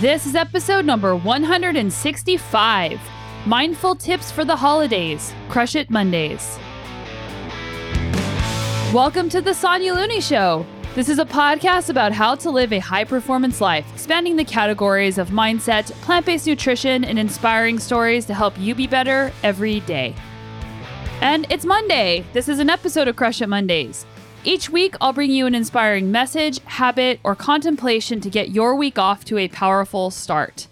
This is episode number 165 Mindful Tips for the Holidays Crush It Mondays. Welcome to the Sonya Looney Show. This is a podcast about how to live a high performance life, spanning the categories of mindset, plant based nutrition, and inspiring stories to help you be better every day. And it's Monday. This is an episode of Crush It Mondays. Each week, I'll bring you an inspiring message, habit, or contemplation to get your week off to a powerful start.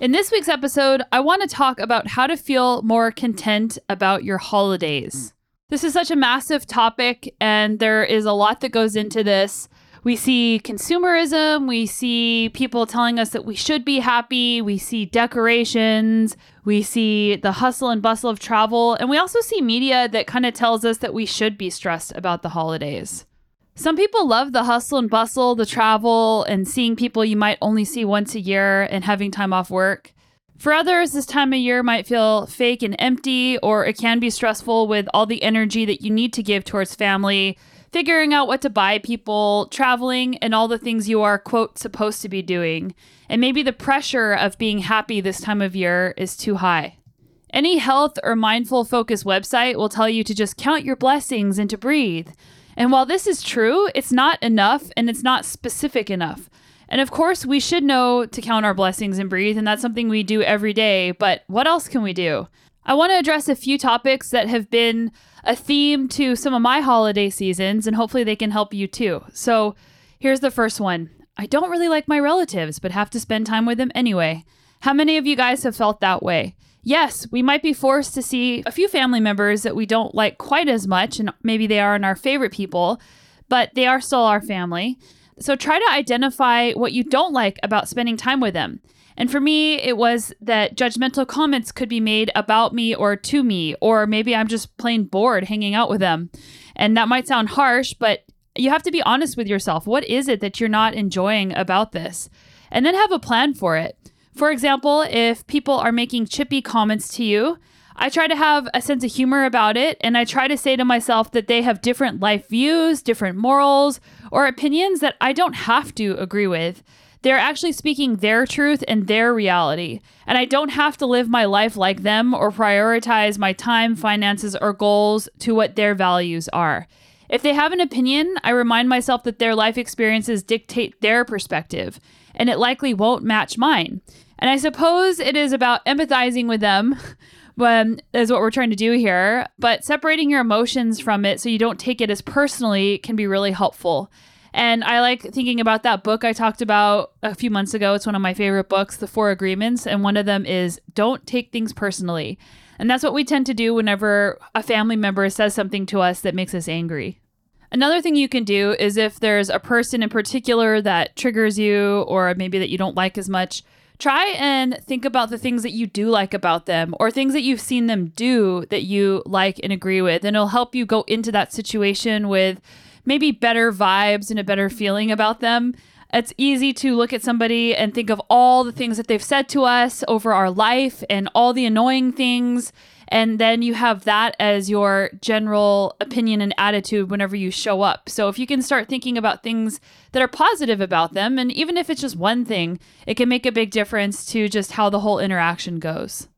In this week's episode, I want to talk about how to feel more content about your holidays. This is such a massive topic, and there is a lot that goes into this. We see consumerism, we see people telling us that we should be happy, we see decorations, we see the hustle and bustle of travel, and we also see media that kind of tells us that we should be stressed about the holidays. Some people love the hustle and bustle, the travel, and seeing people you might only see once a year and having time off work. For others, this time of year might feel fake and empty, or it can be stressful with all the energy that you need to give towards family, figuring out what to buy people, traveling, and all the things you are, quote, supposed to be doing. And maybe the pressure of being happy this time of year is too high. Any health or mindful focus website will tell you to just count your blessings and to breathe. And while this is true, it's not enough and it's not specific enough. And of course, we should know to count our blessings and breathe, and that's something we do every day. But what else can we do? I want to address a few topics that have been a theme to some of my holiday seasons, and hopefully they can help you too. So here's the first one I don't really like my relatives, but have to spend time with them anyway. How many of you guys have felt that way? Yes, we might be forced to see a few family members that we don't like quite as much, and maybe they aren't our favorite people, but they are still our family. So try to identify what you don't like about spending time with them. And for me, it was that judgmental comments could be made about me or to me, or maybe I'm just plain bored hanging out with them. And that might sound harsh, but you have to be honest with yourself. What is it that you're not enjoying about this? And then have a plan for it. For example, if people are making chippy comments to you, I try to have a sense of humor about it, and I try to say to myself that they have different life views, different morals, or opinions that I don't have to agree with. They're actually speaking their truth and their reality. And I don't have to live my life like them or prioritize my time, finances, or goals to what their values are. If they have an opinion, I remind myself that their life experiences dictate their perspective, and it likely won't match mine. And I suppose it is about empathizing with them, um, is what we're trying to do here. But separating your emotions from it so you don't take it as personally can be really helpful. And I like thinking about that book I talked about a few months ago. It's one of my favorite books, The Four Agreements. And one of them is don't take things personally. And that's what we tend to do whenever a family member says something to us that makes us angry. Another thing you can do is if there's a person in particular that triggers you or maybe that you don't like as much, try and think about the things that you do like about them or things that you've seen them do that you like and agree with. And it'll help you go into that situation with maybe better vibes and a better feeling about them. It's easy to look at somebody and think of all the things that they've said to us over our life and all the annoying things. And then you have that as your general opinion and attitude whenever you show up. So if you can start thinking about things that are positive about them, and even if it's just one thing, it can make a big difference to just how the whole interaction goes.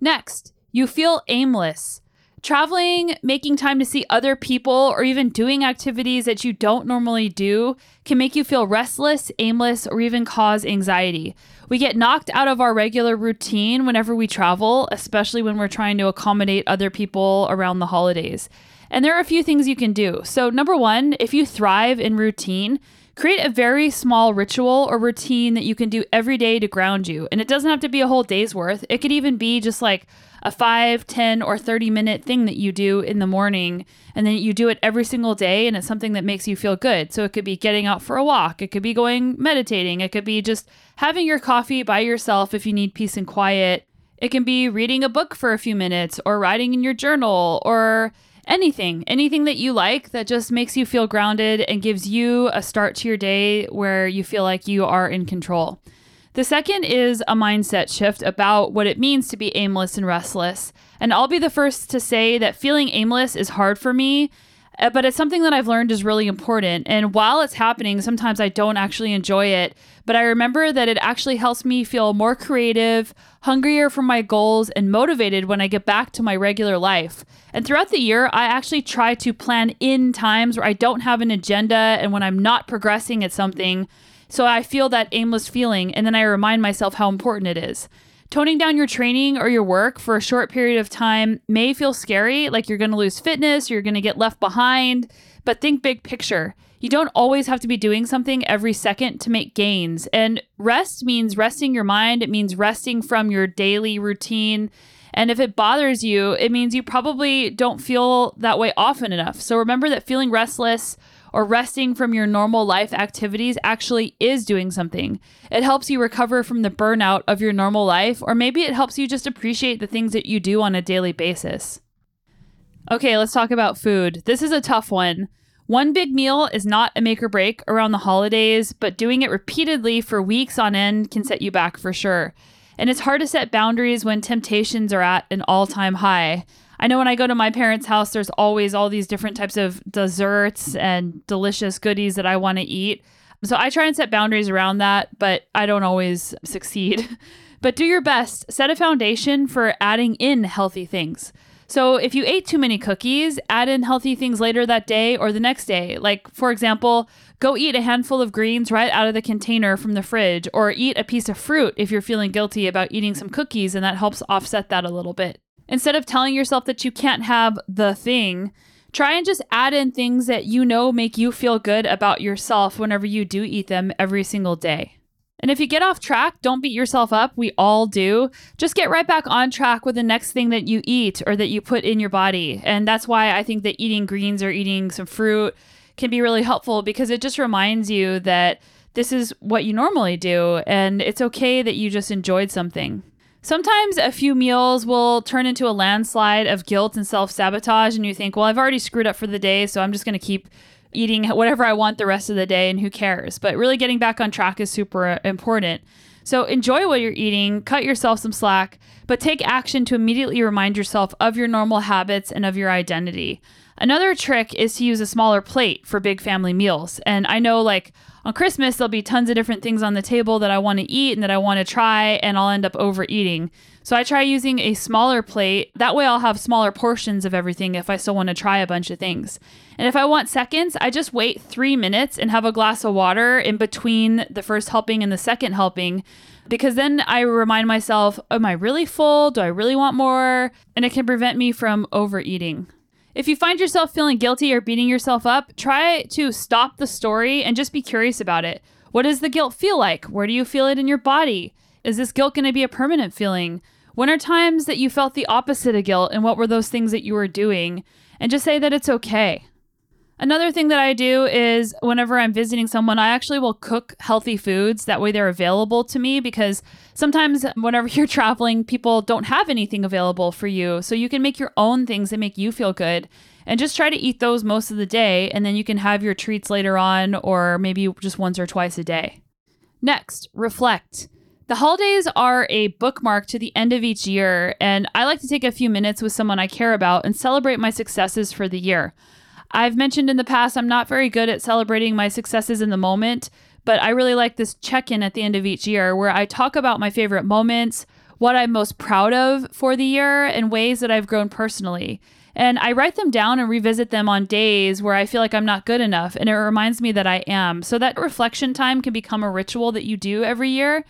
Next, you feel aimless. Traveling, making time to see other people, or even doing activities that you don't normally do can make you feel restless, aimless, or even cause anxiety. We get knocked out of our regular routine whenever we travel, especially when we're trying to accommodate other people around the holidays. And there are a few things you can do. So, number one, if you thrive in routine, create a very small ritual or routine that you can do every day to ground you. And it doesn't have to be a whole day's worth, it could even be just like a 5, 10, or 30 minute thing that you do in the morning. And then you do it every single day. And it's something that makes you feel good. So it could be getting out for a walk, it could be going meditating, it could be just having your coffee by yourself if you need peace and quiet. It can be reading a book for a few minutes or writing in your journal or anything, anything that you like that just makes you feel grounded and gives you a start to your day where you feel like you are in control. The second is a mindset shift about what it means to be aimless and restless. And I'll be the first to say that feeling aimless is hard for me. Uh, But it's something that I've learned is really important. And while it's happening, sometimes I don't actually enjoy it. But I remember that it actually helps me feel more creative, hungrier for my goals, and motivated when I get back to my regular life. And throughout the year, I actually try to plan in times where I don't have an agenda and when I'm not progressing at something. So I feel that aimless feeling, and then I remind myself how important it is. Toning down your training or your work for a short period of time may feel scary, like you're going to lose fitness, you're going to get left behind, but think big picture. You don't always have to be doing something every second to make gains. And rest means resting your mind, it means resting from your daily routine. And if it bothers you, it means you probably don't feel that way often enough. So remember that feeling restless or resting from your normal life activities actually is doing something. It helps you recover from the burnout of your normal life, or maybe it helps you just appreciate the things that you do on a daily basis. Okay, let's talk about food. This is a tough one. One big meal is not a make or break around the holidays, but doing it repeatedly for weeks on end can set you back for sure. And it's hard to set boundaries when temptations are at an all time high. I know when I go to my parents' house, there's always all these different types of desserts and delicious goodies that I want to eat. So I try and set boundaries around that, but I don't always succeed. but do your best. Set a foundation for adding in healthy things. So if you ate too many cookies, add in healthy things later that day or the next day. Like, for example, go eat a handful of greens right out of the container from the fridge, or eat a piece of fruit if you're feeling guilty about eating some cookies, and that helps offset that a little bit. Instead of telling yourself that you can't have the thing, try and just add in things that you know make you feel good about yourself whenever you do eat them every single day. And if you get off track, don't beat yourself up. We all do. Just get right back on track with the next thing that you eat or that you put in your body. And that's why I think that eating greens or eating some fruit can be really helpful because it just reminds you that this is what you normally do and it's okay that you just enjoyed something. Sometimes a few meals will turn into a landslide of guilt and self sabotage, and you think, well, I've already screwed up for the day, so I'm just going to keep eating whatever I want the rest of the day, and who cares? But really getting back on track is super important. So enjoy what you're eating, cut yourself some slack, but take action to immediately remind yourself of your normal habits and of your identity. Another trick is to use a smaller plate for big family meals. And I know, like, on Christmas, there'll be tons of different things on the table that I want to eat and that I want to try, and I'll end up overeating. So I try using a smaller plate. That way, I'll have smaller portions of everything if I still want to try a bunch of things. And if I want seconds, I just wait three minutes and have a glass of water in between the first helping and the second helping. Because then I remind myself, am I really full? Do I really want more? And it can prevent me from overeating. If you find yourself feeling guilty or beating yourself up, try to stop the story and just be curious about it. What does the guilt feel like? Where do you feel it in your body? Is this guilt going to be a permanent feeling? When are times that you felt the opposite of guilt and what were those things that you were doing? And just say that it's okay. Another thing that I do is whenever I'm visiting someone, I actually will cook healthy foods. That way they're available to me because sometimes whenever you're traveling, people don't have anything available for you. So you can make your own things that make you feel good and just try to eat those most of the day. And then you can have your treats later on or maybe just once or twice a day. Next, reflect. The holidays are a bookmark to the end of each year, and I like to take a few minutes with someone I care about and celebrate my successes for the year. I've mentioned in the past I'm not very good at celebrating my successes in the moment, but I really like this check in at the end of each year where I talk about my favorite moments, what I'm most proud of for the year, and ways that I've grown personally. And I write them down and revisit them on days where I feel like I'm not good enough, and it reminds me that I am. So that reflection time can become a ritual that you do every year.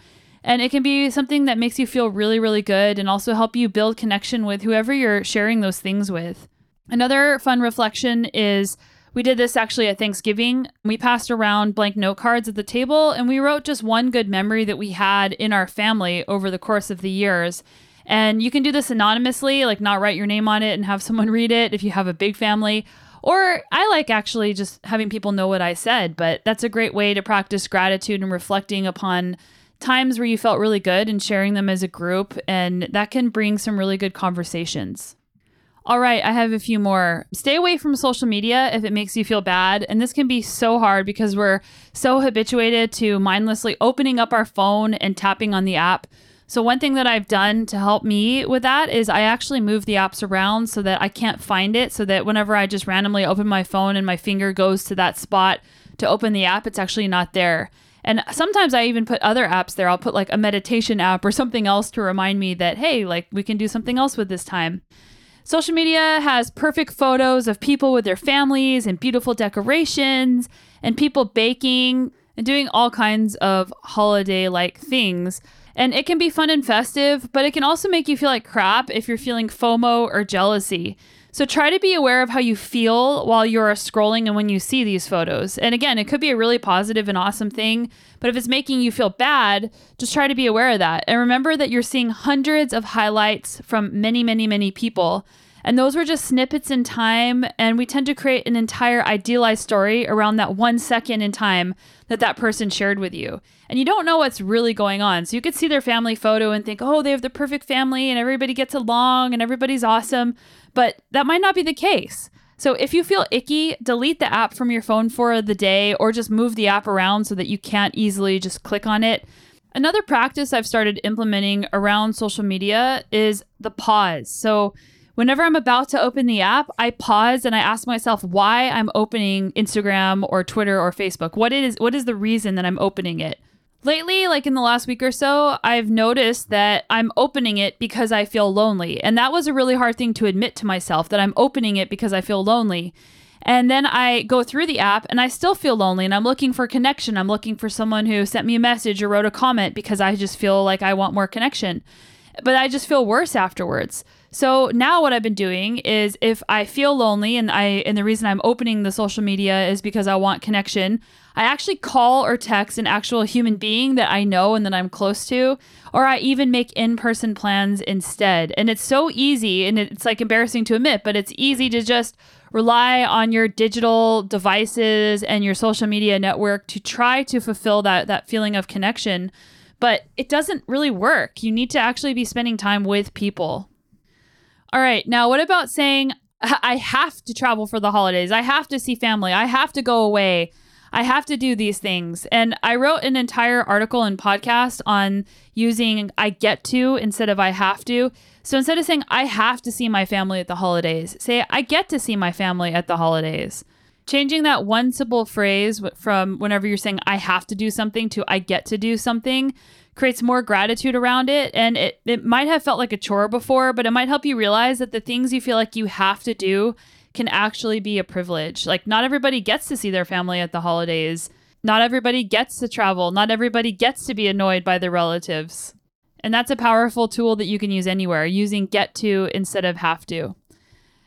And it can be something that makes you feel really, really good and also help you build connection with whoever you're sharing those things with. Another fun reflection is we did this actually at Thanksgiving. We passed around blank note cards at the table and we wrote just one good memory that we had in our family over the course of the years. And you can do this anonymously, like not write your name on it and have someone read it if you have a big family. Or I like actually just having people know what I said, but that's a great way to practice gratitude and reflecting upon times where you felt really good and sharing them as a group. And that can bring some really good conversations. All right, I have a few more. Stay away from social media if it makes you feel bad. And this can be so hard because we're so habituated to mindlessly opening up our phone and tapping on the app. So, one thing that I've done to help me with that is I actually move the apps around so that I can't find it. So that whenever I just randomly open my phone and my finger goes to that spot to open the app, it's actually not there. And sometimes I even put other apps there. I'll put like a meditation app or something else to remind me that, hey, like we can do something else with this time. Social media has perfect photos of people with their families and beautiful decorations and people baking and doing all kinds of holiday like things. And it can be fun and festive, but it can also make you feel like crap if you're feeling FOMO or jealousy. So try to be aware of how you feel while you're scrolling and when you see these photos. And again, it could be a really positive and awesome thing, but if it's making you feel bad, just try to be aware of that. And remember that you're seeing hundreds of highlights from many, many, many people. And those were just snippets in time. And we tend to create an entire idealized story around that one second in time that that person shared with you. And you don't know what's really going on. So you could see their family photo and think, oh, they have the perfect family and everybody gets along and everybody's awesome. But that might not be the case. So if you feel icky, delete the app from your phone for the day or just move the app around so that you can't easily just click on it. Another practice I've started implementing around social media is the pause. So whenever I'm about to open the app, I pause and I ask myself why I'm opening Instagram or Twitter or Facebook. What is what is the reason that I'm opening it? Lately, like in the last week or so, I've noticed that I'm opening it because I feel lonely. And that was a really hard thing to admit to myself that I'm opening it because I feel lonely. And then I go through the app and I still feel lonely and I'm looking for connection. I'm looking for someone who sent me a message or wrote a comment because I just feel like I want more connection. But I just feel worse afterwards. So now what I've been doing is if I feel lonely and I and the reason I'm opening the social media is because I want connection, I actually call or text an actual human being that I know and that I'm close to, or I even make in-person plans instead. And it's so easy and it's like embarrassing to admit, but it's easy to just rely on your digital devices and your social media network to try to fulfill that that feeling of connection. But it doesn't really work. You need to actually be spending time with people. All right. Now, what about saying, I have to travel for the holidays? I have to see family. I have to go away. I have to do these things. And I wrote an entire article and podcast on using I get to instead of I have to. So instead of saying I have to see my family at the holidays, say I get to see my family at the holidays. Changing that one simple phrase from whenever you're saying I have to do something to I get to do something creates more gratitude around it. And it, it might have felt like a chore before, but it might help you realize that the things you feel like you have to do can actually be a privilege. Like, not everybody gets to see their family at the holidays. Not everybody gets to travel. Not everybody gets to be annoyed by their relatives. And that's a powerful tool that you can use anywhere, using get to instead of have to.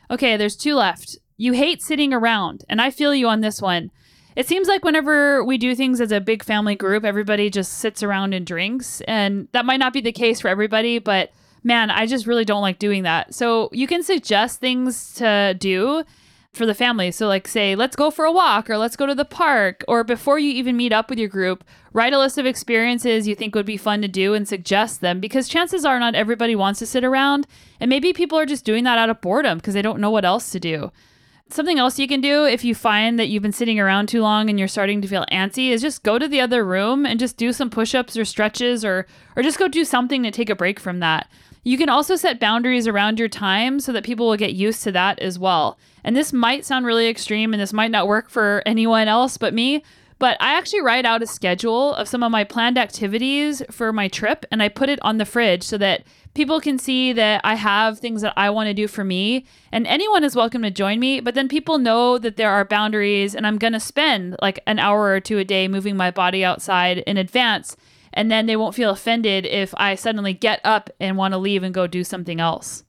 Okay, there's two left. You hate sitting around, and I feel you on this one. It seems like whenever we do things as a big family group, everybody just sits around and drinks. And that might not be the case for everybody, but man, I just really don't like doing that. So you can suggest things to do for the family. So, like, say, let's go for a walk or let's go to the park. Or before you even meet up with your group, write a list of experiences you think would be fun to do and suggest them because chances are not everybody wants to sit around. And maybe people are just doing that out of boredom because they don't know what else to do. Something else you can do if you find that you've been sitting around too long and you're starting to feel antsy is just go to the other room and just do some push-ups or stretches or or just go do something to take a break from that. You can also set boundaries around your time so that people will get used to that as well. And this might sound really extreme and this might not work for anyone else but me, but I actually write out a schedule of some of my planned activities for my trip and I put it on the fridge so that people can see that I have things that I want to do for me. And anyone is welcome to join me, but then people know that there are boundaries and I'm going to spend like an hour or two a day moving my body outside in advance. And then they won't feel offended if I suddenly get up and want to leave and go do something else.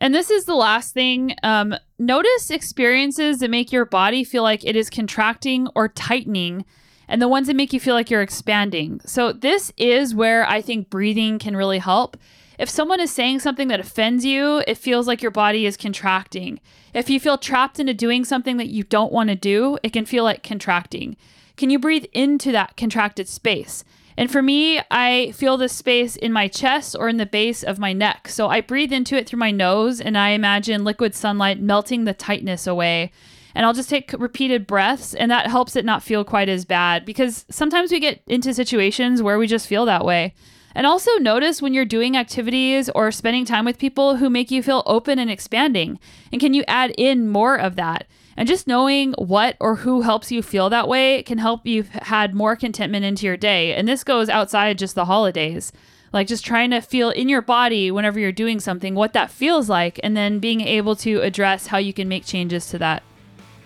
And this is the last thing. Um, notice experiences that make your body feel like it is contracting or tightening, and the ones that make you feel like you're expanding. So, this is where I think breathing can really help. If someone is saying something that offends you, it feels like your body is contracting. If you feel trapped into doing something that you don't want to do, it can feel like contracting. Can you breathe into that contracted space? And for me, I feel this space in my chest or in the base of my neck. So I breathe into it through my nose and I imagine liquid sunlight melting the tightness away. And I'll just take repeated breaths, and that helps it not feel quite as bad because sometimes we get into situations where we just feel that way. And also notice when you're doing activities or spending time with people who make you feel open and expanding. And can you add in more of that? And just knowing what or who helps you feel that way can help you add more contentment into your day. And this goes outside just the holidays. Like just trying to feel in your body whenever you're doing something what that feels like, and then being able to address how you can make changes to that.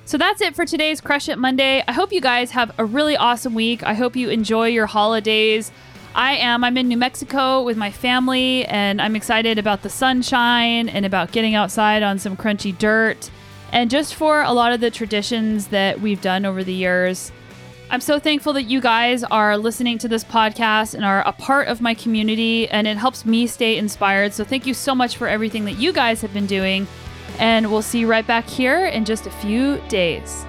So that's it for today's Crush It Monday. I hope you guys have a really awesome week. I hope you enjoy your holidays. I am. I'm in New Mexico with my family, and I'm excited about the sunshine and about getting outside on some crunchy dirt, and just for a lot of the traditions that we've done over the years. I'm so thankful that you guys are listening to this podcast and are a part of my community, and it helps me stay inspired. So, thank you so much for everything that you guys have been doing. And we'll see you right back here in just a few days.